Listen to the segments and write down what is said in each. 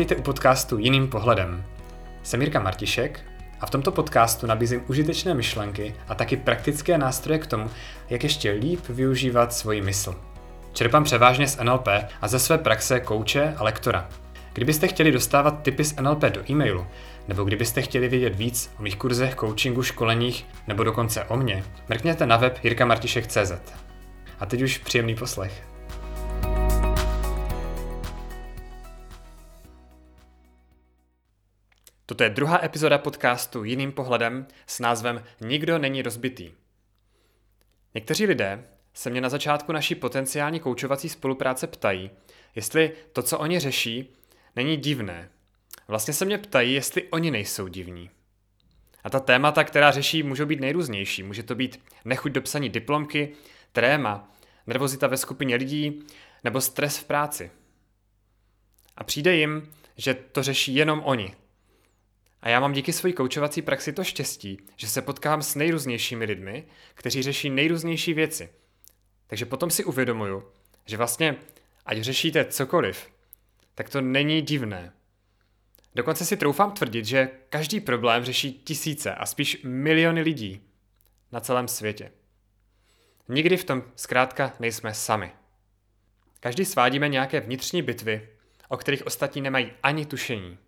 Vítejte u podcastu Jiným pohledem. Jsem Jirka Martišek a v tomto podcastu nabízím užitečné myšlenky a taky praktické nástroje k tomu, jak ještě líp využívat svoji mysl. Čerpám převážně z NLP a ze své praxe kouče a lektora. Kdybyste chtěli dostávat tipy z NLP do e-mailu, nebo kdybyste chtěli vědět víc o mých kurzech, coachingu, školeních, nebo dokonce o mně, mrkněte na web jirkamartišek.cz. A teď už příjemný poslech. Toto je druhá epizoda podcastu Jiným pohledem s názvem Nikdo není rozbitý. Někteří lidé se mě na začátku naší potenciální koučovací spolupráce ptají, jestli to, co oni řeší, není divné. Vlastně se mě ptají, jestli oni nejsou divní. A ta témata, která řeší, můžou být nejrůznější. Může to být nechuť do psaní diplomky, tréma, nervozita ve skupině lidí nebo stres v práci. A přijde jim, že to řeší jenom oni, a já mám díky své koučovací praxi to štěstí, že se potkám s nejrůznějšími lidmi, kteří řeší nejrůznější věci. Takže potom si uvědomuju, že vlastně, ať řešíte cokoliv, tak to není divné. Dokonce si troufám tvrdit, že každý problém řeší tisíce a spíš miliony lidí na celém světě. Nikdy v tom zkrátka nejsme sami. Každý svádíme nějaké vnitřní bitvy, o kterých ostatní nemají ani tušení.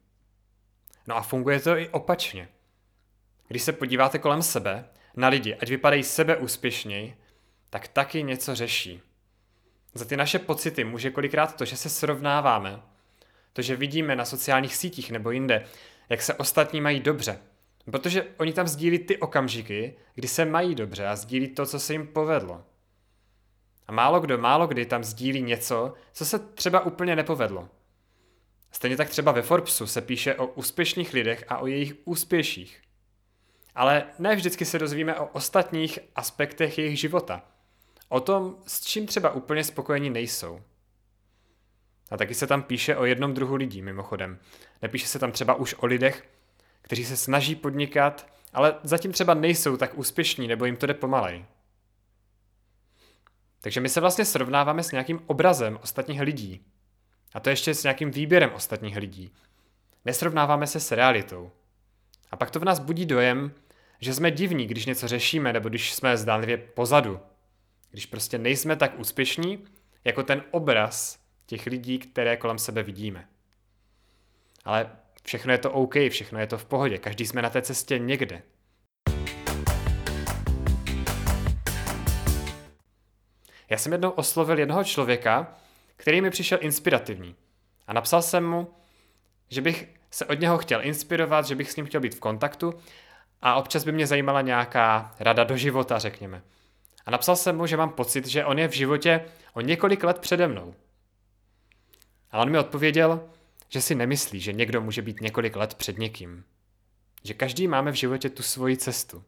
No a funguje to i opačně. Když se podíváte kolem sebe, na lidi, ať vypadají sebe úspěšněji, tak taky něco řeší. Za ty naše pocity může kolikrát to, že se srovnáváme, to, že vidíme na sociálních sítích nebo jinde, jak se ostatní mají dobře. Protože oni tam sdílí ty okamžiky, kdy se mají dobře a sdílí to, co se jim povedlo. A málo kdo, málo kdy tam sdílí něco, co se třeba úplně nepovedlo. Stejně tak třeba ve Forbesu se píše o úspěšných lidech a o jejich úspěších. Ale ne vždycky se dozvíme o ostatních aspektech jejich života. O tom, s čím třeba úplně spokojení nejsou. A taky se tam píše o jednom druhu lidí, mimochodem. Nepíše se tam třeba už o lidech, kteří se snaží podnikat, ale zatím třeba nejsou tak úspěšní nebo jim to jde pomalej. Takže my se vlastně srovnáváme s nějakým obrazem ostatních lidí, a to ještě s nějakým výběrem ostatních lidí. Nesrovnáváme se s realitou. A pak to v nás budí dojem, že jsme divní, když něco řešíme nebo když jsme zdánlivě pozadu. Když prostě nejsme tak úspěšní, jako ten obraz těch lidí, které kolem sebe vidíme. Ale všechno je to OK, všechno je to v pohodě, každý jsme na té cestě někde. Já jsem jednou oslovil jednoho člověka, který mi přišel inspirativní. A napsal jsem mu, že bych se od něho chtěl inspirovat, že bych s ním chtěl být v kontaktu a občas by mě zajímala nějaká rada do života, řekněme. A napsal jsem mu, že mám pocit, že on je v životě o několik let přede mnou. A on mi odpověděl, že si nemyslí, že někdo může být několik let před někým. Že každý máme v životě tu svoji cestu.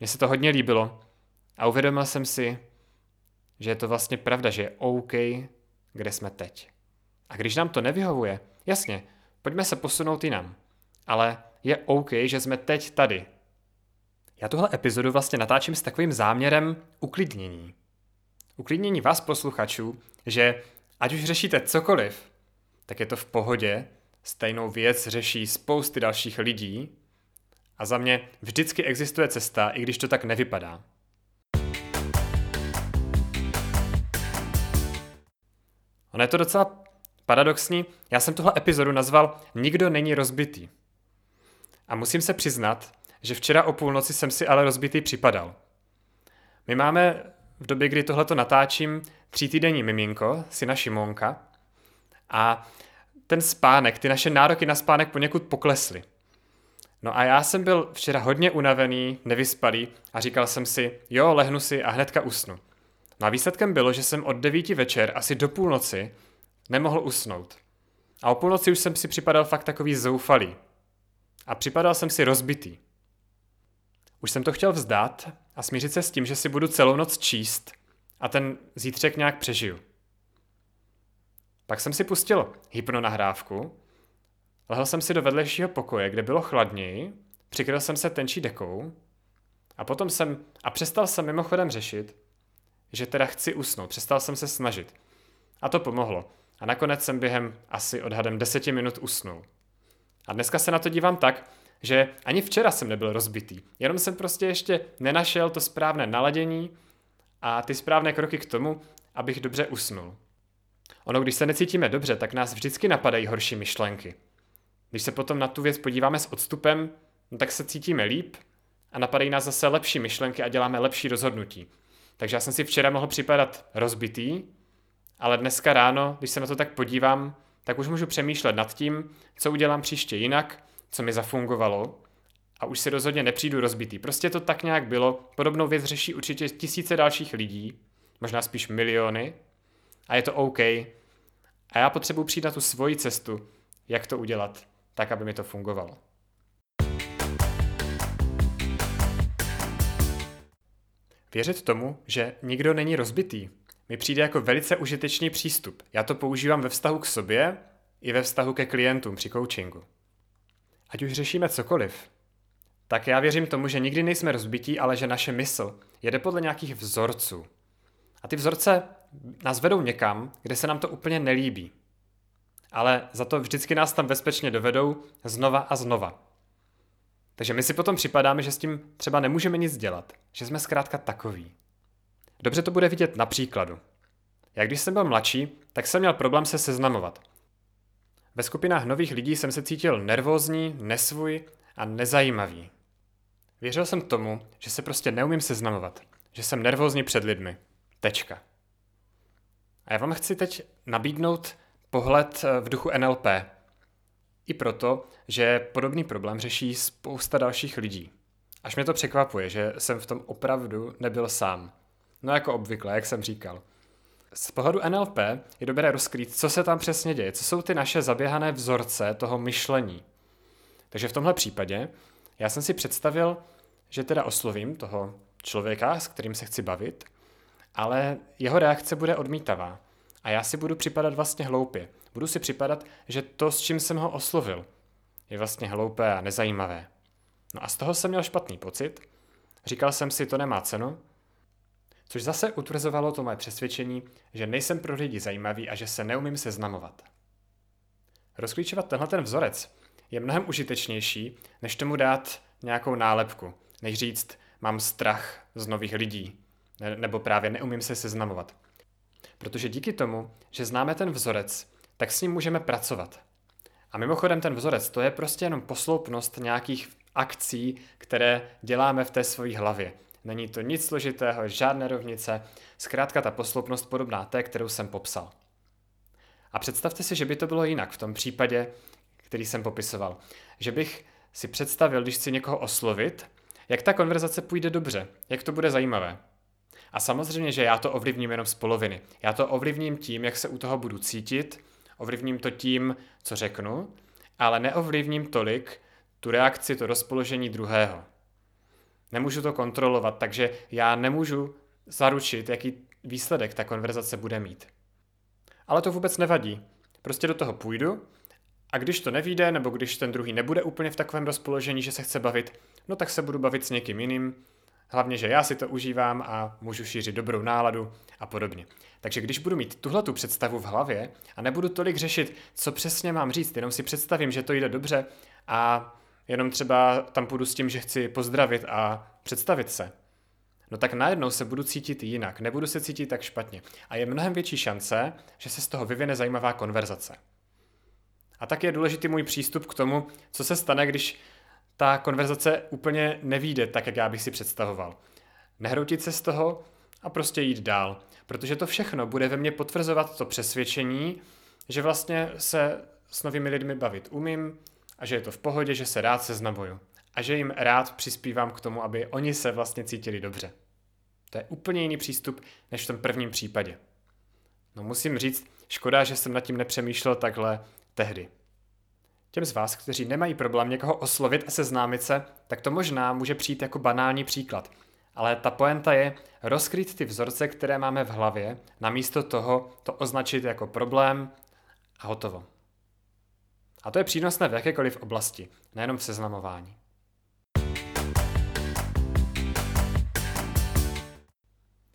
Mně se to hodně líbilo a uvědomil jsem si, že je to vlastně pravda, že je OK, kde jsme teď. A když nám to nevyhovuje, jasně, pojďme se posunout jinam. Ale je OK, že jsme teď tady. Já tuhle epizodu vlastně natáčím s takovým záměrem uklidnění. Uklidnění vás posluchačů, že ať už řešíte cokoliv, tak je to v pohodě, stejnou věc řeší spousty dalších lidí a za mě vždycky existuje cesta, i když to tak nevypadá. Ono je to docela paradoxní. Já jsem tuhle epizodu nazval Nikdo není rozbitý. A musím se přiznat, že včera o půlnoci jsem si ale rozbitý připadal. My máme v době, kdy tohleto natáčím, tří týdenní miminko, syna Šimonka, a ten spánek, ty naše nároky na spánek poněkud poklesly. No a já jsem byl včera hodně unavený, nevyspalý a říkal jsem si, jo, lehnu si a hnedka usnu. No a výsledkem bylo, že jsem od 9 večer asi do půlnoci nemohl usnout. A o půlnoci už jsem si připadal fakt takový zoufalý. A připadal jsem si rozbitý. Už jsem to chtěl vzdát a smířit se s tím, že si budu celou noc číst a ten zítřek nějak přežiju. Pak jsem si pustil hypnonahrávku, lehl jsem si do vedlejšího pokoje, kde bylo chladněji, přikryl jsem se tenčí dekou a potom jsem, a přestal jsem mimochodem řešit, že teda chci usnout, přestal jsem se snažit. A to pomohlo. a nakonec jsem během asi odhadem deseti minut usnul. A dneska se na to dívám tak, že ani včera jsem nebyl rozbitý, jenom jsem prostě ještě nenašel to správné naladění a ty správné kroky k tomu, abych dobře usnul. Ono, když se necítíme dobře, tak nás vždycky napadají horší myšlenky. Když se potom na tu věc podíváme s odstupem, no tak se cítíme líp a napadají nás zase lepší myšlenky a děláme lepší rozhodnutí. Takže já jsem si včera mohl připadat rozbitý, ale dneska ráno, když se na to tak podívám, tak už můžu přemýšlet nad tím, co udělám příště jinak, co mi zafungovalo a už si rozhodně nepřijdu rozbitý. Prostě to tak nějak bylo. Podobnou věc řeší určitě tisíce dalších lidí, možná spíš miliony a je to OK. A já potřebuji přijít na tu svoji cestu, jak to udělat, tak, aby mi to fungovalo. Věřit tomu, že nikdo není rozbitý, mi přijde jako velice užitečný přístup. Já to používám ve vztahu k sobě i ve vztahu ke klientům při coachingu. Ať už řešíme cokoliv, tak já věřím tomu, že nikdy nejsme rozbití, ale že naše mysl jede podle nějakých vzorců. A ty vzorce nás vedou někam, kde se nám to úplně nelíbí. Ale za to vždycky nás tam bezpečně dovedou znova a znova. Takže my si potom připadáme, že s tím třeba nemůžeme nic dělat, že jsme zkrátka takový. Dobře to bude vidět na příkladu. Jak když jsem byl mladší, tak jsem měl problém se seznamovat. Ve skupinách nových lidí jsem se cítil nervózní, nesvůj a nezajímavý. Věřil jsem tomu, že se prostě neumím seznamovat, že jsem nervózní před lidmi. Tečka. A já vám chci teď nabídnout pohled eh, v duchu NLP. I proto, že podobný problém řeší spousta dalších lidí. Až mě to překvapuje, že jsem v tom opravdu nebyl sám. No jako obvykle, jak jsem říkal. Z pohledu NLP je dobré rozkrýt, co se tam přesně děje, co jsou ty naše zaběhané vzorce toho myšlení. Takže v tomhle případě já jsem si představil, že teda oslovím toho člověka, s kterým se chci bavit, ale jeho reakce bude odmítavá. A já si budu připadat vlastně hloupě. Budu si připadat, že to, s čím jsem ho oslovil, je vlastně hloupé a nezajímavé. No a z toho jsem měl špatný pocit. Říkal jsem si, to nemá cenu, což zase utvrzovalo to moje přesvědčení, že nejsem pro lidi zajímavý a že se neumím seznamovat. Rozklíčovat tenhle ten vzorec je mnohem užitečnější, než tomu dát nějakou nálepku, než říct, mám strach z nových lidí, nebo právě neumím se seznamovat. Protože díky tomu, že známe ten vzorec, tak s ním můžeme pracovat. A mimochodem ten vzorec, to je prostě jenom posloupnost nějakých akcí, které děláme v té své hlavě. Není to nic složitého, žádné rovnice, zkrátka ta posloupnost podobná té, kterou jsem popsal. A představte si, že by to bylo jinak v tom případě, který jsem popisoval. Že bych si představil, když chci někoho oslovit, jak ta konverzace půjde dobře, jak to bude zajímavé. A samozřejmě, že já to ovlivním jenom z poloviny. Já to ovlivním tím, jak se u toho budu cítit, ovlivním to tím, co řeknu, ale neovlivním tolik tu reakci, to rozpoložení druhého. Nemůžu to kontrolovat, takže já nemůžu zaručit, jaký výsledek ta konverzace bude mít. Ale to vůbec nevadí. Prostě do toho půjdu a když to nevíde, nebo když ten druhý nebude úplně v takovém rozpoložení, že se chce bavit, no tak se budu bavit s někým jiným, hlavně, že já si to užívám a můžu šířit dobrou náladu a podobně. Takže když budu mít tuhle tu představu v hlavě a nebudu tolik řešit, co přesně mám říct, jenom si představím, že to jde dobře a jenom třeba tam půjdu s tím, že chci pozdravit a představit se, no tak najednou se budu cítit jinak, nebudu se cítit tak špatně. A je mnohem větší šance, že se z toho vyvine zajímavá konverzace. A tak je důležitý můj přístup k tomu, co se stane, když ta konverzace úplně nevíde tak, jak já bych si představoval. Nehroutit se z toho a prostě jít dál. Protože to všechno bude ve mně potvrzovat to přesvědčení, že vlastně se s novými lidmi bavit umím a že je to v pohodě, že se rád seznamuju. A že jim rád přispívám k tomu, aby oni se vlastně cítili dobře. To je úplně jiný přístup než v tom prvním případě. No musím říct, škoda, že jsem nad tím nepřemýšlel takhle tehdy. Těm z vás, kteří nemají problém někoho oslovit a seznámit se, tak to možná může přijít jako banální příklad. Ale ta poenta je rozkrýt ty vzorce, které máme v hlavě, namísto toho to označit jako problém a hotovo. A to je přínosné v jakékoliv oblasti, nejenom v seznamování.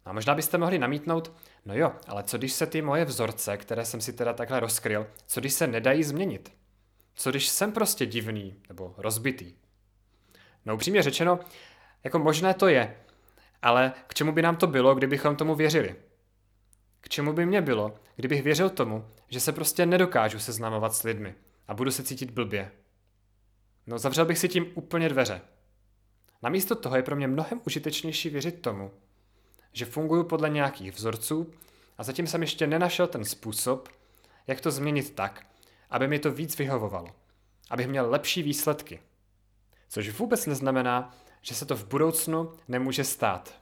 A možná byste mohli namítnout, no jo, ale co když se ty moje vzorce, které jsem si teda takhle rozkryl, co když se nedají změnit? Co když jsem prostě divný nebo rozbitý? No upřímně řečeno, jako možné to je, ale k čemu by nám to bylo, kdybychom tomu věřili? K čemu by mě bylo, kdybych věřil tomu, že se prostě nedokážu seznamovat s lidmi a budu se cítit blbě? No zavřel bych si tím úplně dveře. Namísto toho je pro mě mnohem užitečnější věřit tomu, že funguji podle nějakých vzorců a zatím jsem ještě nenašel ten způsob, jak to změnit tak, aby mi to víc vyhovovalo, abych měl lepší výsledky. Což vůbec neznamená, že se to v budoucnu nemůže stát.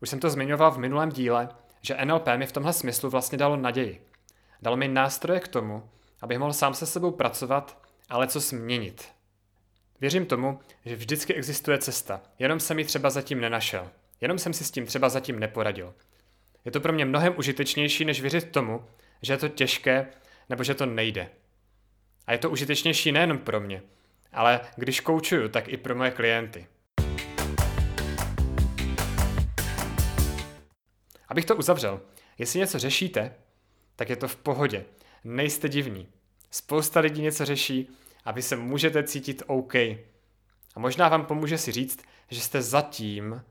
Už jsem to zmiňoval v minulém díle, že NLP mi v tomhle smyslu vlastně dalo naději. Dalo mi nástroje k tomu, abych mohl sám se sebou pracovat, ale co změnit. Věřím tomu, že vždycky existuje cesta, jenom jsem ji třeba zatím nenašel. Jenom jsem si s tím třeba zatím neporadil. Je to pro mě mnohem užitečnější, než věřit tomu, že je to těžké nebo že to nejde. A je to užitečnější nejenom pro mě, ale když koučuju, tak i pro moje klienty. Abych to uzavřel, jestli něco řešíte, tak je to v pohodě. Nejste divní. Spousta lidí něco řeší a vy se můžete cítit OK. A možná vám pomůže si říct, že jste zatím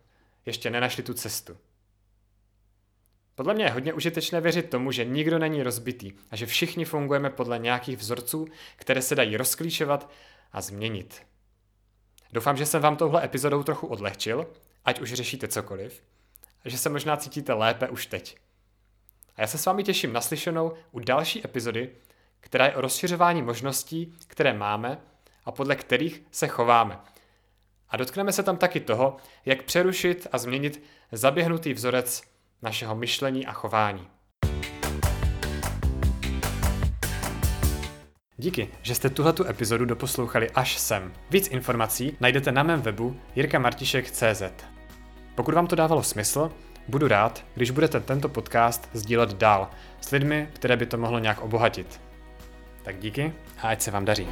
ještě nenašli tu cestu. Podle mě je hodně užitečné věřit tomu, že nikdo není rozbitý a že všichni fungujeme podle nějakých vzorců, které se dají rozklíčovat a změnit. Doufám, že jsem vám touhle epizodou trochu odlehčil, ať už řešíte cokoliv, a že se možná cítíte lépe už teď. A já se s vámi těším naslyšenou u další epizody, která je o rozšiřování možností, které máme a podle kterých se chováme. A dotkneme se tam taky toho, jak přerušit a změnit zaběhnutý vzorec našeho myšlení a chování. Díky, že jste tuhletu epizodu doposlouchali až sem. Víc informací najdete na mém webu jirkamartišek.cz. Pokud vám to dávalo smysl, budu rád, když budete tento podcast sdílet dál s lidmi, které by to mohlo nějak obohatit. Tak díky a ať se vám daří.